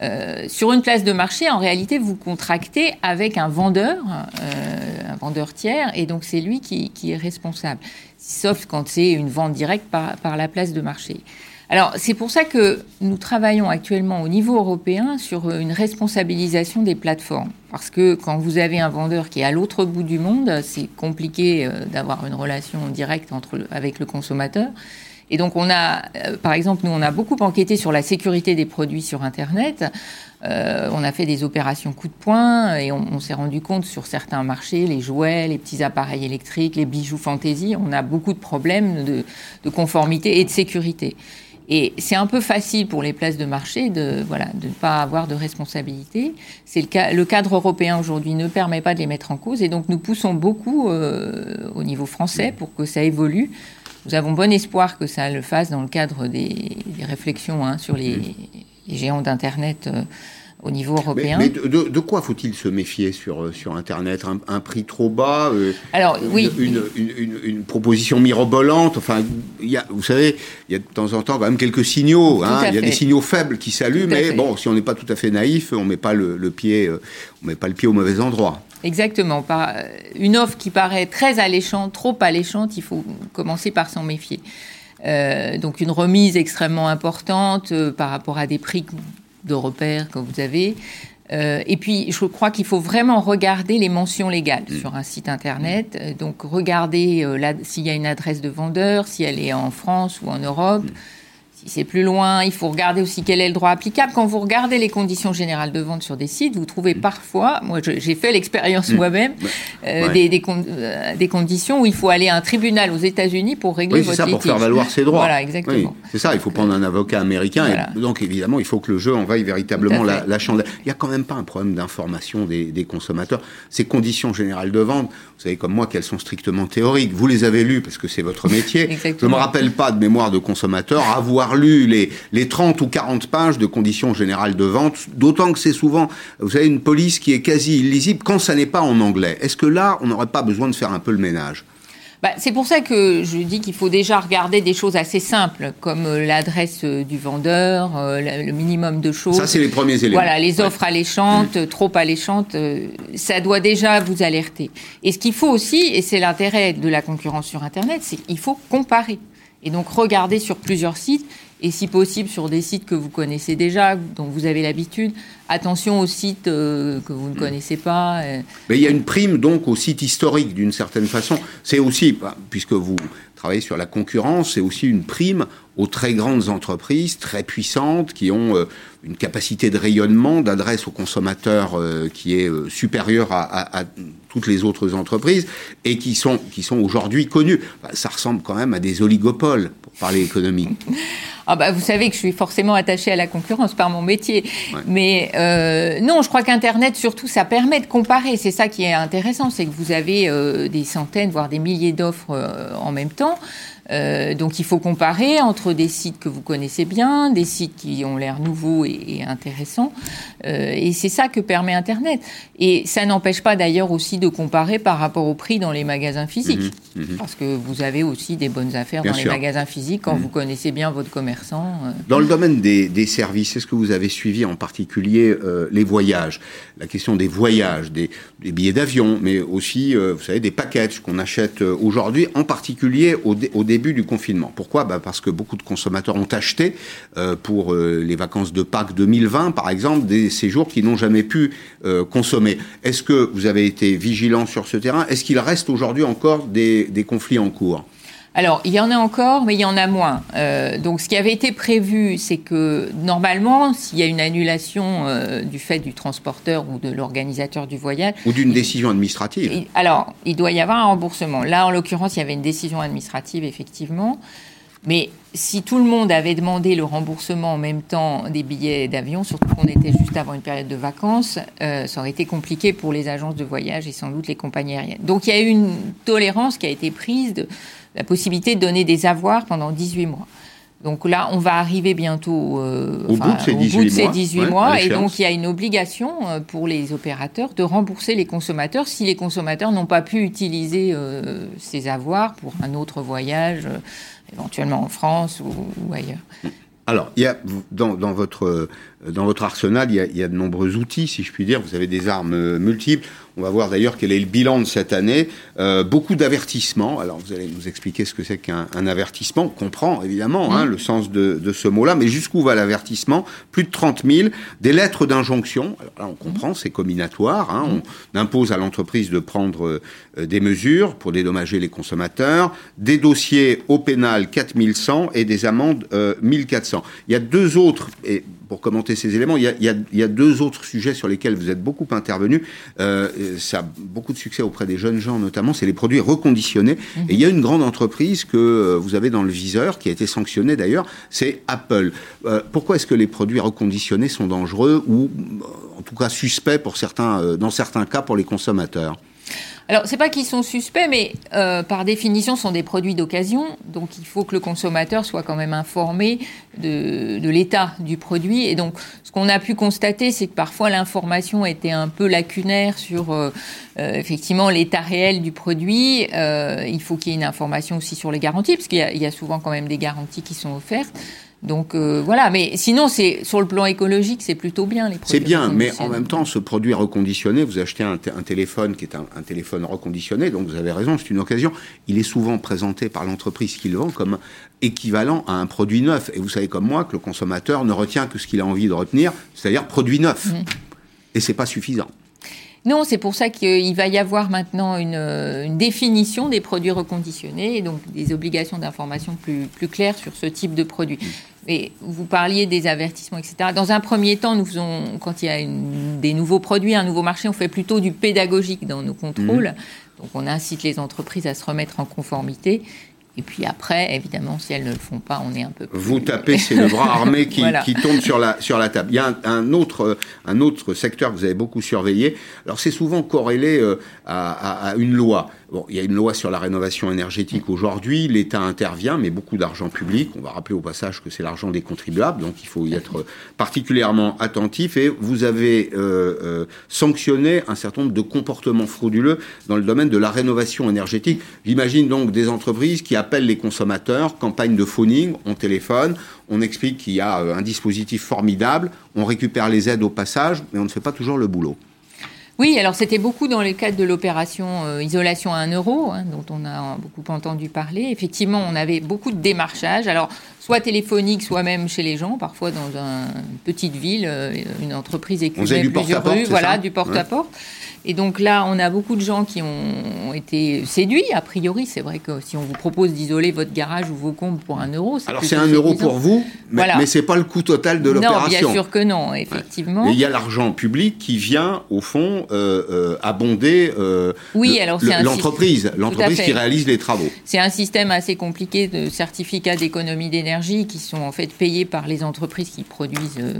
Euh, sur une place de marché, en réalité, vous contractez avec un vendeur, euh, un vendeur tiers, et donc c'est lui qui, est responsable. Sauf quand c'est une vente directe par la place de marché. Alors, c'est pour ça que nous travaillons actuellement au niveau européen sur une responsabilisation des plateformes. Parce que quand vous avez un vendeur qui est à l'autre bout du monde, c'est compliqué euh, d'avoir une relation directe entre, avec le consommateur. Et donc, on a, euh, par exemple, nous, on a beaucoup enquêté sur la sécurité des produits sur Internet. Euh, on a fait des opérations coup de poing et on, s'est rendu compte sur certains marchés, les jouets, les petits appareils électriques, les bijoux fantaisie, on a beaucoup de problèmes de, de conformité et de sécurité. Et c'est un peu facile pour les places de marché de voilà de ne pas avoir de responsabilité. C'est le cas. Le cadre européen aujourd'hui ne permet pas de les mettre en cause, et donc nous poussons beaucoup euh, au niveau français pour que ça évolue. Nous avons bon espoir que ça le fasse dans le cadre des, des réflexions hein, sur les, les géants d'Internet. Euh, au niveau européen. Mais, mais de, de, quoi faut-il se méfier sur, sur Internet un, un, prix trop bas euh, Alors, oui. Une, une, une, une, proposition mirobolante Enfin, y a, vous savez, il y a de temps en temps quand même quelques signaux. Hein, il y a des signaux faibles qui s'allument, mais bon, si on n'est pas tout à fait naïf, on ne met pas le, le pied, euh, on met pas le pied au mauvais endroit. Exactement. Par une offre qui paraît très alléchante, trop alléchante, il faut commencer par s'en méfier. Euh, donc une remise extrêmement importante euh, par rapport à des prix de repères que vous avez. Euh, et puis, je crois qu'il faut vraiment regarder les mentions légales mmh. sur un site internet. Euh, donc, regarder euh, s'il y a une adresse de vendeur, si elle est en France ou en Europe, mmh. Si c'est plus loin, il faut regarder aussi quel est le droit applicable. Quand vous regardez les conditions générales de vente sur des sites, vous trouvez parfois, moi j'ai fait l'expérience Mm. moi-même, euh, Ouais. des, des con- euh, des conditions où il faut aller à un tribunal aux États-Unis pour régler Oui, c'est votre ça, pour faire valoir ses droits. Voilà, exactement. Oui, c'est ça, il faut prendre un avocat américain. Voilà. Et donc, évidemment, il faut que le jeu envahisse véritablement la, la chandelle. Il n'y a quand même pas un problème d'information des, des consommateurs. Ces conditions générales de vente, vous savez comme moi qu'elles sont strictement théoriques. Vous les avez lues parce que c'est votre métier. [laughs] Je ne me rappelle pas de mémoire de consommateur avoir lu les, les 30 ou 40 pages de conditions générales de vente, d'autant que c'est souvent, vous savez, une police qui est quasi illisible quand ça n'est pas en anglais. Est-ce que là, on n'aurait pas besoin de faire un peu le ménage? Bah, c'est pour ça que je dis qu'il faut déjà regarder des choses assez simples, comme euh, l'adresse euh, du vendeur, euh, le minimum de choses. Ça, c'est les premiers éléments. Voilà, les offres alléchantes, euh, trop alléchantes, ça doit déjà vous alerter. Et ce qu'il faut aussi, et c'est l'intérêt de la concurrence sur Internet, c'est qu'il faut comparer. Et donc regarder sur plusieurs sites, et si possible sur des sites que vous connaissez déjà, dont vous avez l'habitude. Attention aux sites euh, que vous ne connaissez pas. euh, Mais il y a une prime donc au site historique d'une certaine façon. C'est aussi, bah, puisque vous travaillez sur la concurrence, c'est aussi une prime aux très grandes entreprises, très puissantes, qui ont euh, une capacité de rayonnement, d'adresse aux consommateurs euh, qui est supérieure à, à- à toutes les autres entreprises et qui sont, qui sont aujourd'hui connues. Bah, ça ressemble quand même à des oligopoles, pour parler économique. [laughs] Ah bah, vous savez que je suis forcément attachée à la concurrence par mon métier. Mais euh, non, je crois qu'Internet, surtout, ça permet de comparer. C'est ça qui est intéressant, c'est que vous avez euh, des centaines, voire des milliers d'offres euh, en même temps. Euh, donc il faut comparer entre des sites que vous connaissez bien, des sites qui ont l'air nouveaux et, et intéressants. Euh, et c'est ça que permet Internet. Et ça n'empêche pas d'ailleurs aussi de comparer par rapport au prix dans les magasins physiques. Mhm, mhm. Parce que vous avez aussi des bonnes affaires Bien dans sûr. les magasins physiques quand vous connaissez bien votre commerçant. euh. Dans le domaine des, des services, est-ce que vous avez suivi en particulier les voyages? La question des voyages, des, des billets d'avion, mais aussi, vous savez, des packages qu'on achète aujourd'hui, en particulier au, dé- au début du confinement. Pourquoi? Bah Parce que beaucoup de consommateurs ont acheté euh, pour euh, les vacances de Pâques 2020, par exemple, des séjours qu'ils n'ont jamais pu euh, consommer. Est-ce que vous avez été vigilant sur ce terrain? Est-ce qu'il reste aujourd'hui encore des, des conflits en cours? Alors, il y en a encore, mais il y en a moins. Euh, donc, ce qui avait été prévu, c'est que normalement, s'il y a une annulation euh, du fait du transporteur ou de l'organisateur du voyage, Ou d'une décision administrative il- alors, il doit y avoir un remboursement. Là, en l'occurrence, il y avait une décision administrative, effectivement. Mais si tout le monde avait demandé le remboursement en même temps des billets d'avion, surtout qu'on était juste avant une période de vacances, euh, ça aurait été compliqué pour les agences de voyage et sans doute les compagnies aériennes. Donc il y a eu une tolérance qui a été prise de la possibilité de donner des avoirs pendant 18 mois. Donc là, on va arriver bientôt euh, Au bout de ces 18 bout de ces mois, 18 ouais, à mois. Et donc, il y a une obligation euh, pour les opérateurs de rembourser les consommateurs si les consommateurs n'ont pas pu utiliser euh, ces avoirs pour un autre voyage, euh, éventuellement en France ou, ou ailleurs. Alors, il y a, dans, dans, votre, dans votre arsenal, il y, a, il y a de nombreux outils, si je puis dire. Vous avez des armes euh, multiples. On va voir d'ailleurs quel est le bilan de cette année. Euh, beaucoup d'avertissements. Alors, vous allez nous expliquer ce que c'est qu'un un avertissement. On comprend, évidemment, hein, le sens de, de ce mot-là. Mais jusqu'où va l'avertissement? Plus de 30 000. Des lettres d'injonction. Alors là, on comprend, c'est combinatoire. Hein, on impose à l'entreprise de prendre euh, des mesures pour dédommager les consommateurs. Des dossiers au pénal 4100 et des amendes euh, 1400. Il y a deux autres, et pour commenter ces éléments, il y a, il y a- il y a deux autres sujets sur lesquels vous êtes beaucoup intervenu. Euh, et ça a beaucoup de succès auprès des jeunes gens notamment, c'est les produits reconditionnés. Et il y a une grande entreprise que euh, vous avez dans le viseur, qui a été sanctionnée d'ailleurs, c'est Apple. Euh, pourquoi est-ce que les produits reconditionnés sont dangereux ou euh, en tout cas suspects pour certains, euh, dans certains cas pour les consommateurs? Alors, c'est pas qu'ils sont suspects, mais euh, par définition, sont des produits d'occasion. Donc, il faut que le consommateur soit quand même informé de, l'état du produit. Et donc, ce qu'on a pu constater, c'est que parfois l'information était un peu lacunaire sur euh, euh, effectivement l'état réel du produit. Il faut qu'il y ait une information aussi sur les garanties, parce qu'il y, a souvent quand même des garanties qui sont offertes. Donc euh, voilà, mais sinon, c'est sur le plan écologique, c'est plutôt bien les produits. C'est bien, mais en même temps, ce produit reconditionné, vous achetez un, téléphone qui est un, un téléphone reconditionné, donc vous avez raison, c'est une occasion. Il est souvent présenté par l'entreprise qui le vend comme équivalent à un produit neuf. Et vous savez comme moi que le consommateur ne retient que ce qu'il a envie de retenir, c'est-à-dire produit neuf. Et c'est pas suffisant. Non, c'est pour ça qu'il va y avoir maintenant une, euh, une définition des produits reconditionnés et donc des obligations d'information plus, plus claires sur ce type de produit. Et vous parliez des avertissements, etc. Dans un premier temps, nous faisons, quand il y a une, des nouveaux produits, un nouveau marché, on fait plutôt du pédagogique dans nos contrôles. Mmh. Donc on incite les entreprises à se remettre en conformité. Et puis après, évidemment, si elles ne le font pas, on est un peu plus... Vous tapez, c'est le bras [laughs] armé qui, Voilà. qui tombe sur la, sur la table. Il y a un, un autre, euh, un autre secteur que vous avez beaucoup surveillé. Alors, c'est souvent corrélé euh, à, à- à une loi. Bon, il y a une loi sur la rénovation énergétique aujourd'hui. L'État intervient, mais beaucoup d'argent public. On va rappeler au passage que c'est l'argent des contribuables, donc il faut y être particulièrement attentif. Et vous avez euh, euh, sanctionné un certain nombre de comportements frauduleux dans le domaine de la rénovation énergétique. J'imagine donc des entreprises qui appellent les consommateurs, campagne de phoning, on téléphone, on explique qu'il y a euh, un dispositif formidable, on récupère les aides au passage, mais on ne fait pas toujours le boulot. Oui, alors c'était beaucoup dans le cadre de l'opération euh, isolation à 1 euro, hein, dont on a beaucoup entendu parler. Effectivement, on avait beaucoup de démarchage, alors soit téléphonique, soit même chez les gens, parfois dans un- une petite ville, euh, une entreprise du plusieurs rues, voilà, du porte-à-porte. Et donc là, on a beaucoup de gens qui ont été séduits, a priori. C'est vrai que si on vous propose d'isoler votre garage ou vos combles pour 1 euro, Alors c'est un euro pour vous, mais, Voilà. mais c'est pas le coût total de Non, l'opération. bien sûr que non, effectivement. Et il y a l'argent public qui vient, au fond, euh, euh, abonder euh, Oui, alors un l'entreprise, l'entreprise qui réalise les travaux. C'est un système assez compliqué de certificats d'économie d'énergie qui sont en fait payés par les entreprises qui produisent euh,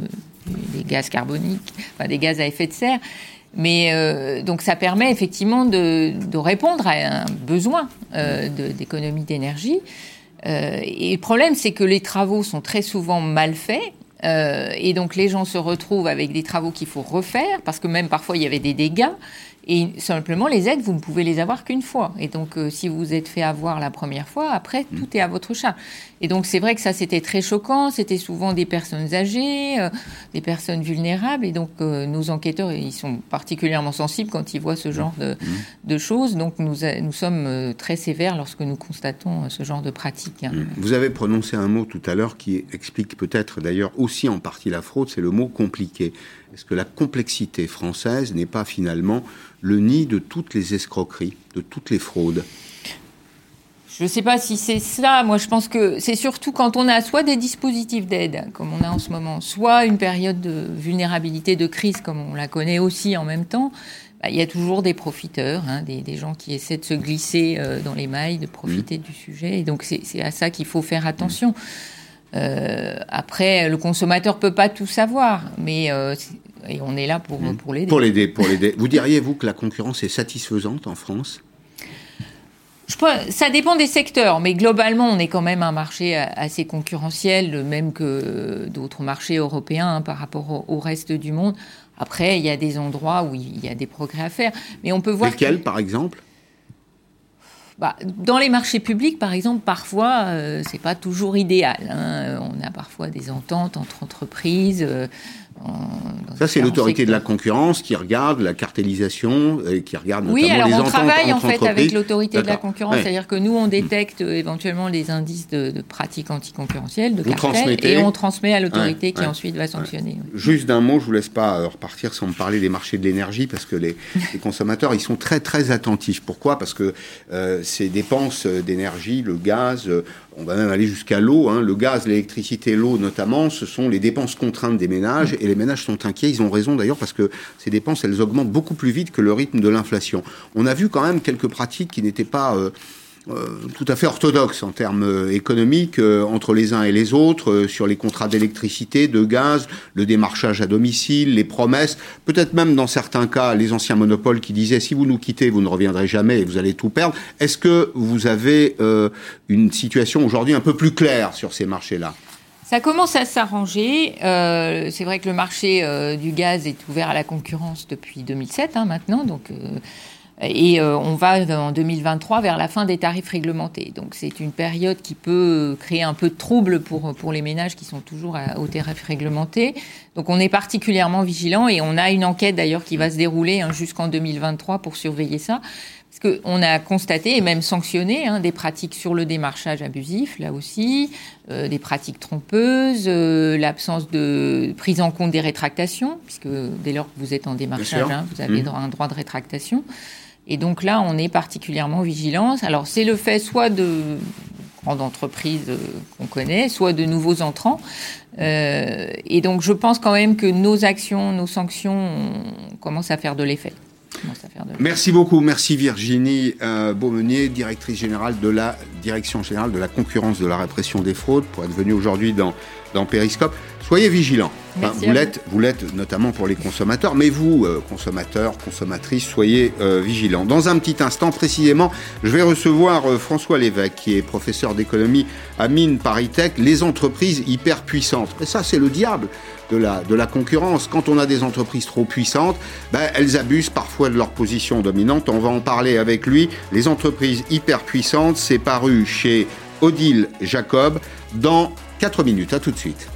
des gaz carboniques, enfin des gaz à effet de serre. Mais euh, donc ça permet effectivement de, répondre à un besoin euh, d'économie d'énergie. Euh, et le problème, c'est que les travaux sont très souvent mal faits. et donc les gens se retrouvent avec des travaux qu'il faut refaire, parce que même parfois il y avait des dégâts. Et simplement, les aides, vous ne pouvez les avoir qu'une fois. Et donc, euh, si vous êtes fait avoir la première fois, après, Mmh. tout est à votre charge. Et donc, c'est vrai que ça, c'était très choquant. C'était souvent des personnes âgées, euh, des personnes vulnérables. Et donc, euh, nos enquêteurs, ils sont particulièrement sensibles quand ils voient ce genre de, de choses. Donc, nous, nous sommes très sévères lorsque nous constatons ce genre de pratique. hein. Vous avez prononcé un mot tout à l'heure qui explique peut-être d'ailleurs aussi en partie la fraude, c'est le mot compliqué. Est-ce que la complexité française n'est pas finalement le nid de toutes les escroqueries, de toutes les fraudes Je ne sais pas si c'est ça. Moi, je pense que c'est surtout quand on a soit des dispositifs d'aide, comme on a en ce moment, soit une période de vulnérabilité, de crise, comme on la connaît aussi en même temps. bah, Il y a toujours des profiteurs, hein, des, des gens qui essaient de se glisser euh, dans les mailles, de profiter du sujet. Et donc, c'est c'est à ça qu'il faut faire attention. Euh, après, le consommateur peut pas tout savoir, mais euh, et on est là pour, pour l'aider. Pour l'aider, pour l'aider. Vous diriez, vous, que la concurrence est satisfaisante en France? Je pense- ça dépend des secteurs, mais globalement, on est quand même un marché a- assez concurrentiel, même que d'autres marchés européens hein, par rapport au, au reste du monde. Après, il y a des endroits où il y a des progrès à faire, mais on peut voir que- Lesquels, par exemple? Bah, dans les marchés publics, par exemple, parfois, euh, c'est pas toujours idéal. hein. On a parfois des ententes entre entreprises. euh, Ça, c'est l'autorité de la concurrence qui regarde la cartélisation et qui regarde Oui, notamment alors les on travaille en fait avec l'autorité de la concurrence, Ouais. c'est-à-dire que nous on détecte euh, éventuellement des indices de, de pratiques anticoncurrentielles, de cartels, et on transmet à l'autorité Ouais, qui ouais. ensuite va sanctionner. Juste d'un mot, je vous laisse pas euh, repartir sans me parler des marchés de l'énergie parce que les, [laughs] les consommateurs ils sont très très attentifs. Pourquoi? Parce que euh, ces dépenses d'énergie, le gaz, on va même aller jusqu'à l'eau. hein. le gaz, l'électricité, l'eau notamment, ce sont les dépenses contraintes des ménages et les ménages sont inquiets. Ils ont raison d'ailleurs parce que ces dépenses elles augmentent beaucoup plus vite que le rythme de l'inflation. On a vu quand même quelques pratiques qui n'étaient pas euh, tout à fait orthodoxe en termes euh, économiques euh, entre les uns et les autres euh, sur les contrats d'électricité, de gaz, le démarchage à domicile, les promesses, peut-être même dans certains cas les anciens monopoles qui disaient si vous nous quittez, vous ne reviendrez jamais et vous allez tout perdre. Est-ce que vous avez euh, une situation aujourd'hui un peu plus claire sur ces marchés-là? Ça commence à s'arranger. Euh, c'est vrai que le marché euh, du gaz est ouvert à la concurrence depuis 2007 hein, maintenant, donc. Et euh, on va en 2023 vers la fin des tarifs réglementés. Donc c'est une période qui peut créer un peu de trouble pour, pour les ménages qui sont toujours à, aux tarifs réglementés. Donc on est particulièrement vigilant et on a une enquête d'ailleurs qui va se dérouler hein, jusqu'en 2023 pour surveiller ça. Parce qu'on a constaté et même sanctionné hein, des pratiques sur le démarchage abusif, là aussi, euh, des pratiques trompeuses, euh, l'absence de prise en compte des rétractations, puisque dès lors que vous êtes en démarchage, hein, vous avez Mmh. un droit de rétractation. Et donc là, on est particulièrement vigilant. Alors c'est le fait soit de grandes entreprises qu'on connaît, soit de nouveaux entrants. et donc je pense quand même que nos actions, nos sanctions commencent à faire de l'effet. Merci beaucoup, merci Virginie euh, directrice générale de la Direction générale de la concurrence de la répression des fraudes, pour être venue aujourd'hui dans, dans Periscope. Soyez vigilants. vous l'êtes, vous l'êtes notamment pour les consommateurs, mais vous, euh, consommateurs, consommatrices, soyez euh, vigilants. Dans un petit instant, précisément, je vais recevoir euh, François Lévesque, qui est professeur d'économie à Mines Paris Tech, les entreprises hyper puissantes. Et ça, c'est le diable de la, de la concurrence. Quand on a des entreprises trop puissantes, ben, elles abusent parfois de leur position dominante. On va en parler avec lui. Les entreprises hyper puissantes, c'est paru chez Odile Jacob dans 4 minutes. À tout de suite.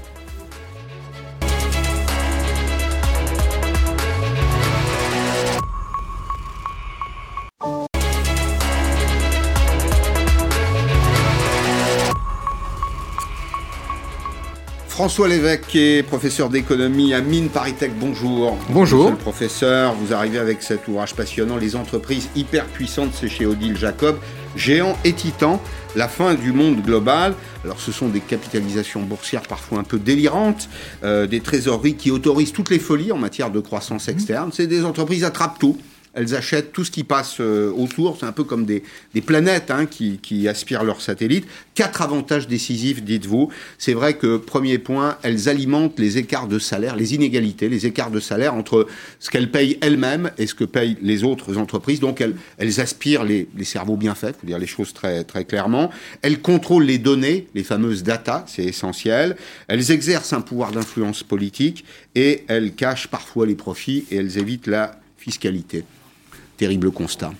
François Lévesque, est professeur d'économie à Mines Paris Tech, bonjour. Bonjour. Monsieur le professeur, vous arrivez avec cet ouvrage passionnant, Les entreprises hyper puissantes, c'est chez Odile Jacob, Géant et Titan, la fin du monde global. Alors ce sont des capitalisations boursières parfois un peu délirantes, euh, des trésoreries qui autorisent toutes les folies en matière de croissance externe. C'est des entreprises attrape tout elles achètent tout ce qui passe euh, autour. C'est un peu comme des, planètes hein, qui, aspirent leurs satellites. Quatre avantages décisifs, dites-vous. C'est vrai que, premier point, elles alimentent les écarts de salaire, les inégalités, les écarts de salaire entre ce qu'elles payent elles-mêmes et ce que payent les autres entreprises. Donc, elles, aspirent les, cerveaux bien faits, pour dire les choses très clairement. Elles contrôlent les données, les fameuses data, c'est essentiel. Elles exercent un pouvoir d'influence politique et elles cachent parfois les profits et elles évitent la fiscalité. Terrible constat.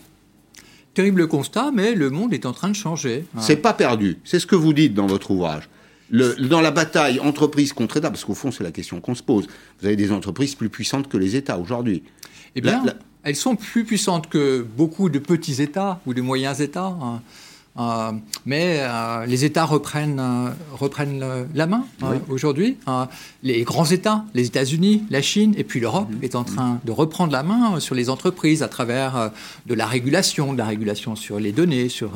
Terrible constat, mais le monde est en train de changer. C'est pas perdu. C'est ce que vous dites dans votre ouvrage. dans la bataille entreprise contre État, parce qu'au fond, c'est la question qu'on se pose. Vous avez des entreprises plus puissantes que les États aujourd'hui. Eh bien, elles sont plus puissantes que beaucoup de petits États ou de moyens États. Hein. Euh, mais euh, les États reprennent, euh, reprennent la main aujourd'hui. les grands États, les États-Unis, la Chine et puis l'Europe mhm. est en train de reprendre la main sur les entreprises à travers de la régulation, de la régulation sur les données, sur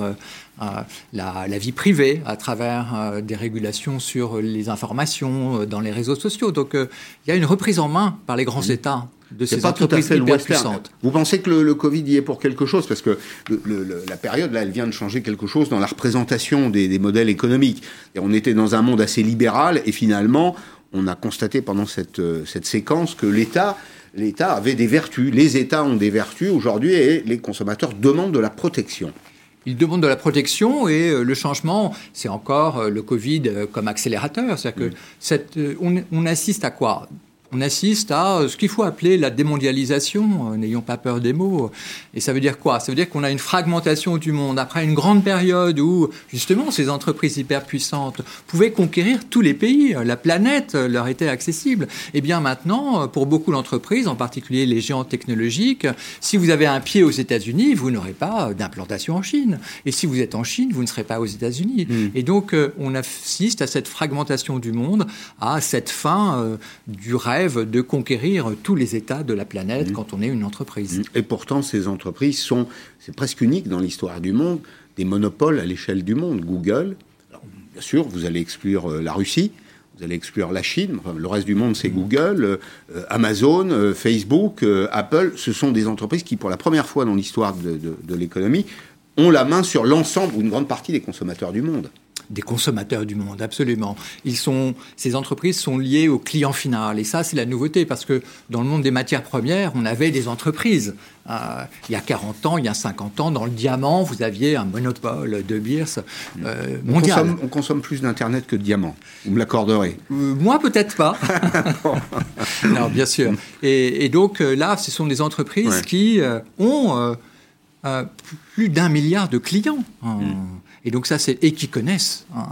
la, la, vie privée, à travers des régulations sur les informations dans les réseaux sociaux. Donc il y a une reprise en main par les grands mhm. États de ces pas entreprises tout à fait Vous pensez que le, Covid y est pour quelque chose Parce que la période, là, elle vient de changer quelque chose dans la représentation des, modèles économiques. Et on était dans un monde assez libéral et finalement, on a constaté pendant cette, euh, cette séquence que l'État l'État avait des vertus. Les États ont des vertus aujourd'hui et les consommateurs demandent de la protection. Ils demandent de la protection et euh, le changement, c'est encore euh, le Covid comme accélérateur. C'est-à-dire que cette, on, on, assiste à quoi? On assiste à ce qu'il faut appeler la démondialisation, euh, n'ayons pas peur des mots. Et ça veut dire quoi? Ça veut dire qu'on a une fragmentation du monde. Après une grande période où, justement, ces entreprises hyperpuissantes pouvaient conquérir tous les pays, la planète leur était accessible. Et eh bien maintenant, pour beaucoup d'entreprises, en particulier les géants technologiques, si vous avez un pied aux États-Unis, vous n'aurez pas d'implantation en Chine. Et si vous êtes en Chine, vous ne serez pas aux États-Unis. Hmm. Et donc, euh, on assiste à cette fragmentation du monde, à cette fin euh, du rêve de conquérir tous les États de la planète mmh. quand on est une entreprise. Et pourtant, ces entreprises sont, c'est presque unique dans l'histoire du monde, des monopoles à l'échelle du monde. Google, bien sûr, vous allez exclure euh, la Russie, vous allez exclure la Chine, le reste du monde c'est mmh. Google, euh, Amazon, euh, Facebook, Apple, ce sont des entreprises qui pour la première fois dans l'histoire de, de l'économie ont la main sur l'ensemble ou une grande partie des consommateurs du monde des consommateurs du monde, absolument. Ils sont, ces entreprises sont liées au client final. Et ça, c'est la nouveauté, parce que dans le monde des matières premières, on avait des entreprises. Euh, il y a 40 ans, il y a 50 ans, dans le diamant, vous aviez un monopole de Beers euh, mondial. On consomme, plus d'Internet que de diamants. Vous me l'accorderez euh, Moi, peut-être pas. [laughs] [laughs] non, bien sûr. Et, donc là, ce sont des entreprises qui ont plus d'un milliard de clients. Mm. Et donc ça, c'est et qui connaissent. Hein.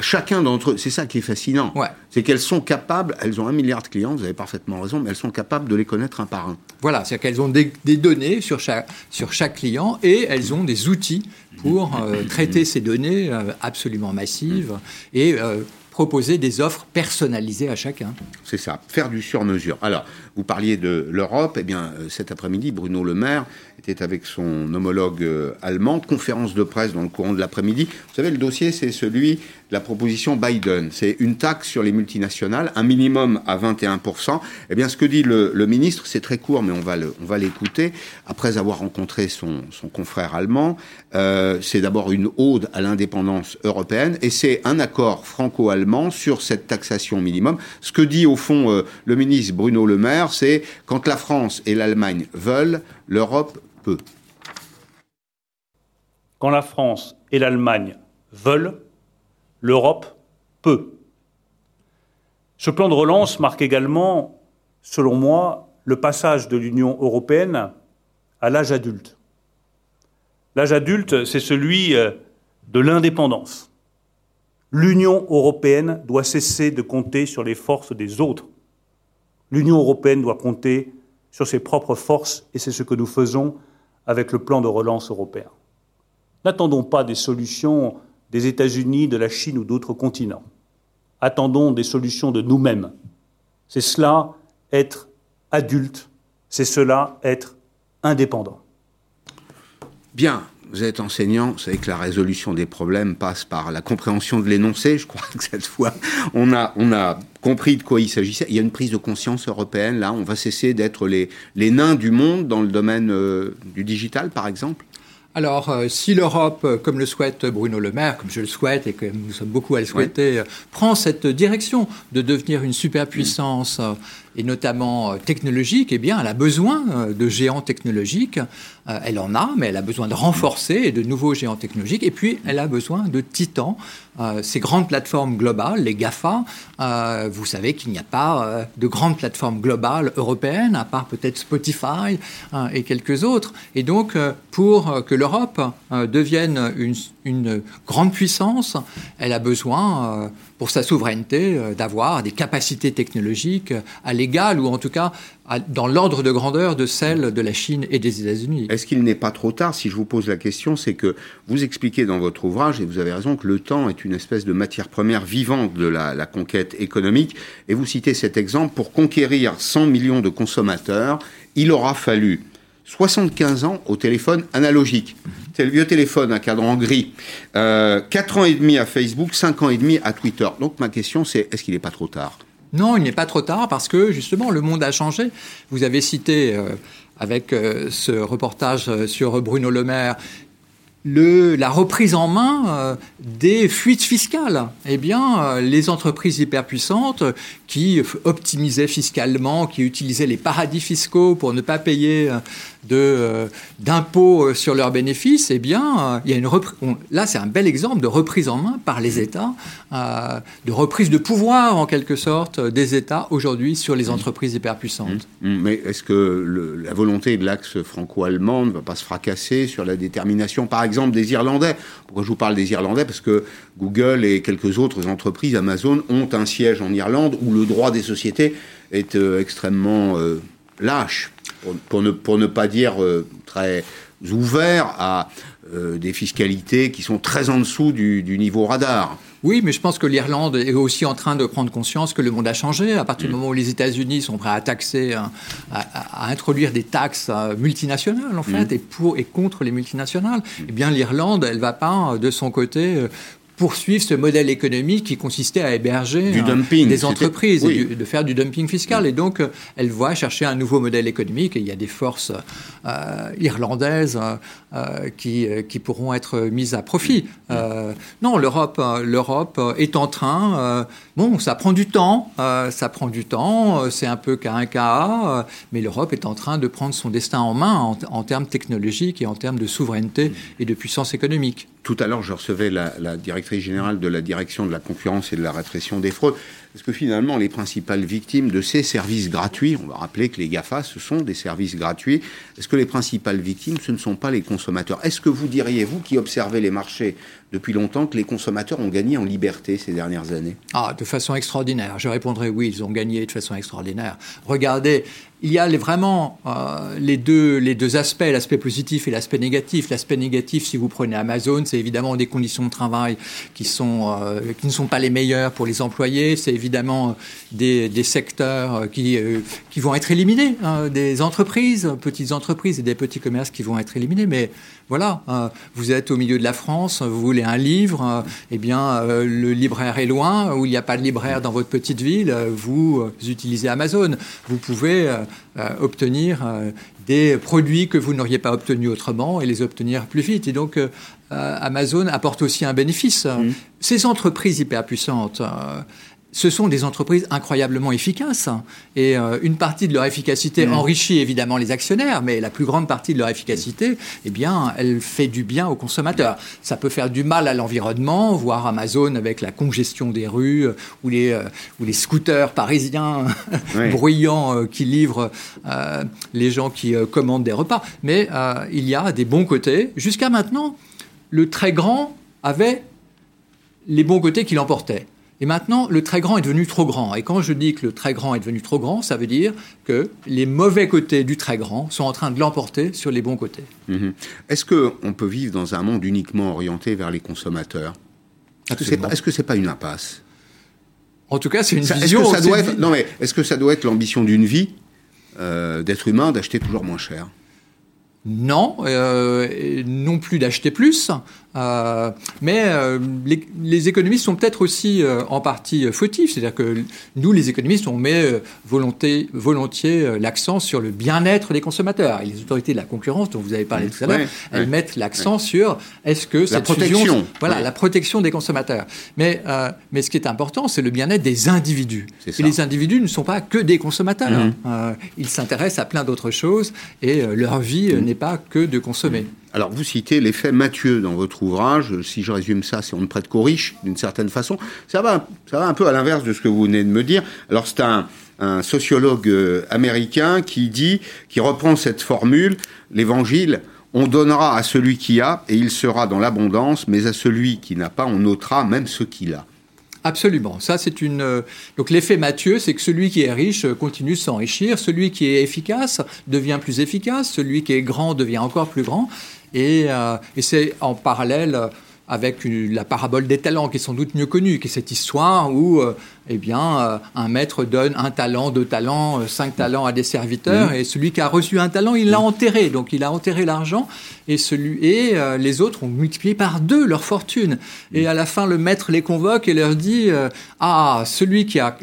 Chacun d'entre eux, c'est ça qui est fascinant. C'est qu'elles sont capables, elles ont un milliard de clients, vous avez parfaitement raison, mais elles sont capables de les connaître un par un. Voilà, c'est-à-dire qu'elles ont des, données sur chaque, sur chaque client et elles ont des outils pour euh, traiter ces données euh, absolument massives et euh, proposer des offres personnalisées à chacun. C'est ça, faire du sur-mesure. Alors, vous parliez de l'Europe, eh bien, euh, cet après-midi, Bruno Le Maire était avec son homologue euh, allemand, conférence de presse dans le courant de l'après-midi. Vous savez, le dossier, c'est celui de la proposition Biden. C'est une taxe sur les multinationales, un minimum à 21%. Eh bien, ce que dit le, ministre, c'est très court, mais on va l'écouter. Après avoir rencontré son, son confrère allemand, euh, c'est d'abord une ode à l'indépendance européenne et c'est un accord franco-allemand sur cette taxation minimum. Ce que dit au fond euh, le ministre Bruno Le Maire, c'est quand la France et l'Allemagne veulent, l'Europe peut. Quand la France et l'Allemagne veulent, l'Europe peut. Ce plan de relance marque également, selon moi, le passage de l'Union européenne à l'âge adulte. L'âge adulte, c'est celui euh, de l'indépendance. L'Union européenne doit cesser de compter sur les forces des autres. L'Union européenne doit compter sur ses propres forces et c'est ce que nous faisons avec le plan de relance européen. N'attendons pas des solutions des États-Unis, de la Chine ou d'autres continents. Attendons des solutions de nous-mêmes. C'est cela être adulte, c'est cela être indépendant. Bien, vous êtes enseignant, vous savez que la résolution des problèmes passe par la compréhension de l'énoncé. Je crois [laughs] que cette fois, on a, on a compris de quoi il s'agissait. Il y a une prise de conscience européenne, là. On va cesser d'être les, les nains du monde dans le domaine euh, du digital, par exemple alors, euh, si l'Europe, euh, comme le souhaite Bruno Le Maire, comme je le souhaite et que nous sommes beaucoup à le souhaiter, euh, prend cette direction de devenir une superpuissance et notamment technologique, eh bien, elle a besoin de géants technologiques. Euh, elle en a, mais elle a besoin de renforcer et de nouveaux géants technologiques. Et puis, elle a besoin de titans. Euh, ces grandes plateformes globales, les GAFA, euh, vous savez qu'il n'y a pas de grandes plateformes globales européennes, à part peut-être Spotify et quelques autres. Et donc, pour que l'Europe devienne une, une grande puissance, elle a besoin, pour sa souveraineté, d'avoir des capacités technologiques à l'égal ou en tout cas dans l'ordre de grandeur de celles de la Chine et des États-Unis. Est-ce qu'il n'est pas trop tard Si je vous pose la question, c'est que vous expliquez dans votre ouvrage, et vous avez raison, que le temps est une espèce de matière première vivante de la, conquête économique. Et vous citez cet exemple, pour conquérir 100 millions de consommateurs, il aura fallu 75 ans au téléphone analogique. C'est le vieux téléphone à cadran gris. Euh, 4 ans et demi à Facebook, 5 ans et demi à Twitter. Donc ma question c'est, est-ce qu'il n'est pas trop tard? Non, il n'est pas trop tard parce que justement le monde a changé. Vous avez cité euh, avec euh, ce reportage euh, sur Bruno Le Maire le, la reprise en main euh, des fuites fiscales. Eh bien, euh, les entreprises hyperpuissantes qui optimisaient fiscalement, qui utilisaient les paradis fiscaux pour ne pas payer euh, de, euh, d'impôts sur leurs bénéfices, eh bien, il y a une on- là, c'est un bel exemple de reprise en main par les États, de reprise de pouvoir en quelque sorte des États aujourd'hui sur les entreprises hyperpuissantes. Mm, Mais est-ce que le- la volonté de l'axe franco-allemand ne va pas se fracasser sur la détermination, par exemple, des Irlandais. Pourquoi je vous parle des Irlandais? Parce que Google et quelques autres entreprises, Amazon, ont un siège en Irlande où le droit des sociétés est euh, extrêmement euh, lâche, pour, pour ne, pour ne pas dire euh, très ouvert à euh, des fiscalités qui sont très en dessous du, du niveau radar. Oui, mais je pense que l'Irlande est aussi en train de prendre conscience que le monde a changé. À partir du moment où les États-Unis sont prêts à taxer, à, à- à introduire des taxes euh, multinationales, en fait, Mhm. et pour et contre les multinationales, eh bien l'Irlande, elle va pas euh, de son côté. Poursuivre ce modèle économique qui consistait à héberger Du hein, dumping, des entreprises, et du- de faire du dumping fiscal. Et donc, euh, elle voit chercher un nouveau modèle économique. Et il y a des forces euh, irlandaises euh, qui, qui pourront être mises à profit. Euh, non, l'Europe, l'Europe est en train. Bon, ça prend du temps. euh, ça prend du temps. euh, c'est un peu cas un cas. mais l'Europe est en train de prendre son destin en main en, en termes technologiques et en termes de souveraineté et de puissance économique. Tout à l'heure, je recevais la, la directrice générale de la direction de la concurrence et de la répression des fraudes. Est-ce que finalement les principales victimes de ces services gratuits, on va rappeler que les GAFA, ce sont des services gratuits, est-ce que les principales victimes, ce ne sont pas les consommateurs? Est-ce que vous diriez, vous qui observez les marchés depuis longtemps, que les consommateurs ont gagné en liberté ces dernières années? Ah, de façon extraordinaire. Je répondrai oui, ils ont gagné de façon extraordinaire. Regardez, il y a les, vraiment euh, les, deux, les deux aspects, l'aspect positif et l'aspect négatif. L'aspect négatif, si vous prenez Amazon, c'est évidemment des conditions de travail qui, sont, euh, qui ne sont pas les meilleures pour les employés. C'est évidemment des, des secteurs qui, euh, qui vont être éliminés, hein, des entreprises, petites entreprises et des petits commerces qui vont être éliminés. Mais voilà, euh, vous êtes au milieu de la France, vous voulez un livre, euh, eh bien, euh, le libraire est loin, ou il n'y a pas de libraire dans votre petite ville, vous utilisez Amazon. Vous pouvez obtenir des produits que vous n'auriez pas obtenus autrement et les obtenir plus vite. Et donc, Amazon apporte aussi un bénéfice. Mmh. Ces entreprises hyper puissantes, ce sont des entreprises incroyablement efficaces. Et euh, une partie de leur efficacité mmh. enrichit évidemment les actionnaires, mais la plus grande partie de leur efficacité, eh bien, elle fait du bien aux consommateurs. Ça peut faire du mal à l'environnement, voir Amazon avec la congestion des rues euh, ou, les, euh, ou les scooters parisiens [laughs] bruyants qui livrent les gens qui commandent des repas. Mais il y a des bons côtés. Jusqu'à maintenant, le très grand avait les bons côtés qui l'emportaient. Et maintenant, le très grand est devenu trop grand. Et quand je dis que le très grand est devenu trop grand, ça veut dire que les mauvais côtés du très grand sont en train de l'emporter sur les bons côtés. Mhm. Est-ce qu'on peut vivre dans un monde uniquement orienté vers les consommateurs? Est-ce que ce n'est pas une impasse? En tout cas, c'est une vision. Est-ce que, ça doit être, non, mais est-ce que ça doit être l'ambition d'une vie euh, d'être humain d'acheter toujours moins cher? Non, euh, non plus d'acheter plus, euh, mais euh, les, économistes sont peut-être aussi euh, en partie fautifs. C'est-à-dire que nous, les économistes, on met volonté, volontiers l'accent sur le bien-être des consommateurs. Et les autorités de la concurrence, dont vous avez parlé tout à l'heure, elles mettent l'accent sur est-ce que cette la protection, voilà, la protection des consommateurs. Mais, mais ce qui est important, c'est le bien-être des individus. Et les individus ne sont pas que des consommateurs. Mmh. ils s'intéressent à plein d'autres choses et leur vie mmh. n'est pas que de consommer. Alors, vous citez l'effet Mathieu dans votre ouvrage. Si je résume ça, c'est on ne prête qu'aux riches, d'une certaine façon. Ça va, ça va un peu à l'inverse de ce que vous venez de me dire. Alors, c'est un, sociologue euh, américain qui dit, qui reprend cette formule, l'évangile, on donnera à celui qui a et il sera dans l'abondance, mais à celui qui n'a pas, on ôtera même ce qu'il a. Absolument. Ça, c'est une. Euh, donc, l'effet Mathieu, c'est que celui qui est riche euh, continue de s'enrichir, celui qui est efficace devient plus efficace, celui qui est grand devient encore plus grand. Et, euh, et c'est en parallèle avec la parabole des talents, qui est sans doute mieux connue, qui est cette histoire où euh, eh bien, euh, un maître donne un talent, deux talents, euh, cinq talents à des serviteurs, mmh. et celui qui a reçu un talent, il l'a enterré. Donc il a enterré l'argent, et, celui, et les autres ont multiplié par deux leur fortune. Et à la fin, le maître les convoque et leur dit Ah, celui qui a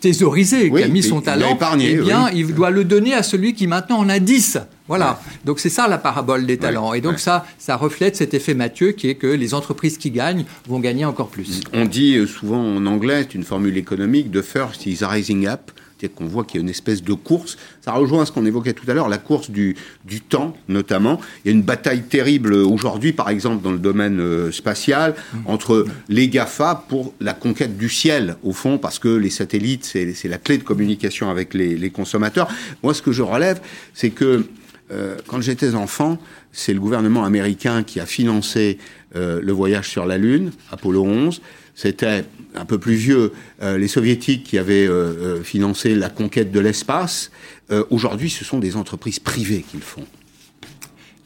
thésaurisé, qui a mis son talent, eh bien, il doit le donner à celui qui maintenant en a dix. Voilà. Donc c'est ça la parabole des talents. et donc ça, ça reflète cet effet Mathieu qui est que les entreprises qui gagnent vont gagner encore plus. On dit euh, souvent en anglais, c'est une formule économique, the first is rising up. C'est-à-dire qu'on voit qu'il y a une espèce de course. Ça rejoint ce qu'on évoquait tout à l'heure, la course du, du temps notamment. Il y a une bataille terrible aujourd'hui, par exemple, dans le domaine euh, spatial, mmh. entre les GAFA pour la conquête du ciel, au fond, parce que les satellites, c'est la clé de communication avec les, les consommateurs. Moi, ce que je relève, c'est que euh, quand j'étais enfant, c'est le gouvernement américain qui a financé euh, le voyage sur la Lune, Apollo 11. C'était un peu plus vieux, euh, les soviétiques qui avaient financé la conquête de l'espace. Aujourd'hui, ce sont des entreprises privées qui le font.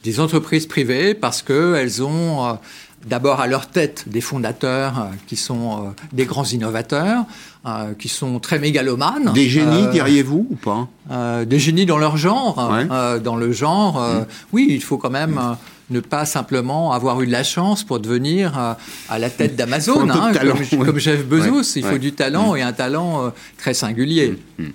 Des entreprises privées parce qu'elles ont d'abord à leur tête des fondateurs qui sont des grands innovateurs, euh, qui sont très mégalomanes. Des génies, euh, diriez-vous, ou pas? euh, Des génies dans leur genre. dans le genre, mm. oui, il faut quand même ne pas simplement avoir eu de la chance pour devenir à la tête d'Amazon, hein, comme, Jeff Bezos. Il faut du talent mm. et un talent très singulier. Mm.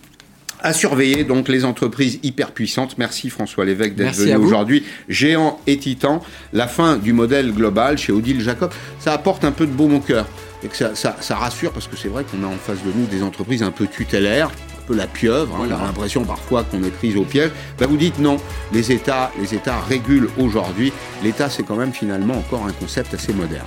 À surveiller donc les entreprises hyper puissantes. Merci François Lévesque d'être venu aujourd'hui. Géant et titan, la fin du modèle global chez Odile Jacob, ça apporte un peu de baume au cœur et que ça, rassure parce que c'est vrai qu'on a en face de nous des entreprises un peu tutélaires, peu la pieuvre, hein, on a l'impression parfois qu'on est prise au piège, ben vous dites non, les États, les États régulent aujourd'hui, l'État c'est quand même finalement encore un concept assez moderne.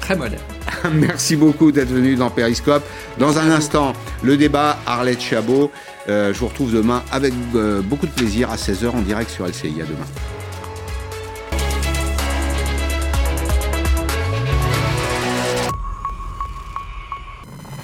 Très moderne. [laughs] Merci beaucoup d'être venu dans Periscope. Dans un instant, le débat Arlette Chabot. Euh, je vous retrouve demain avec euh, beaucoup de plaisir à 16h en direct sur LCI. À demain.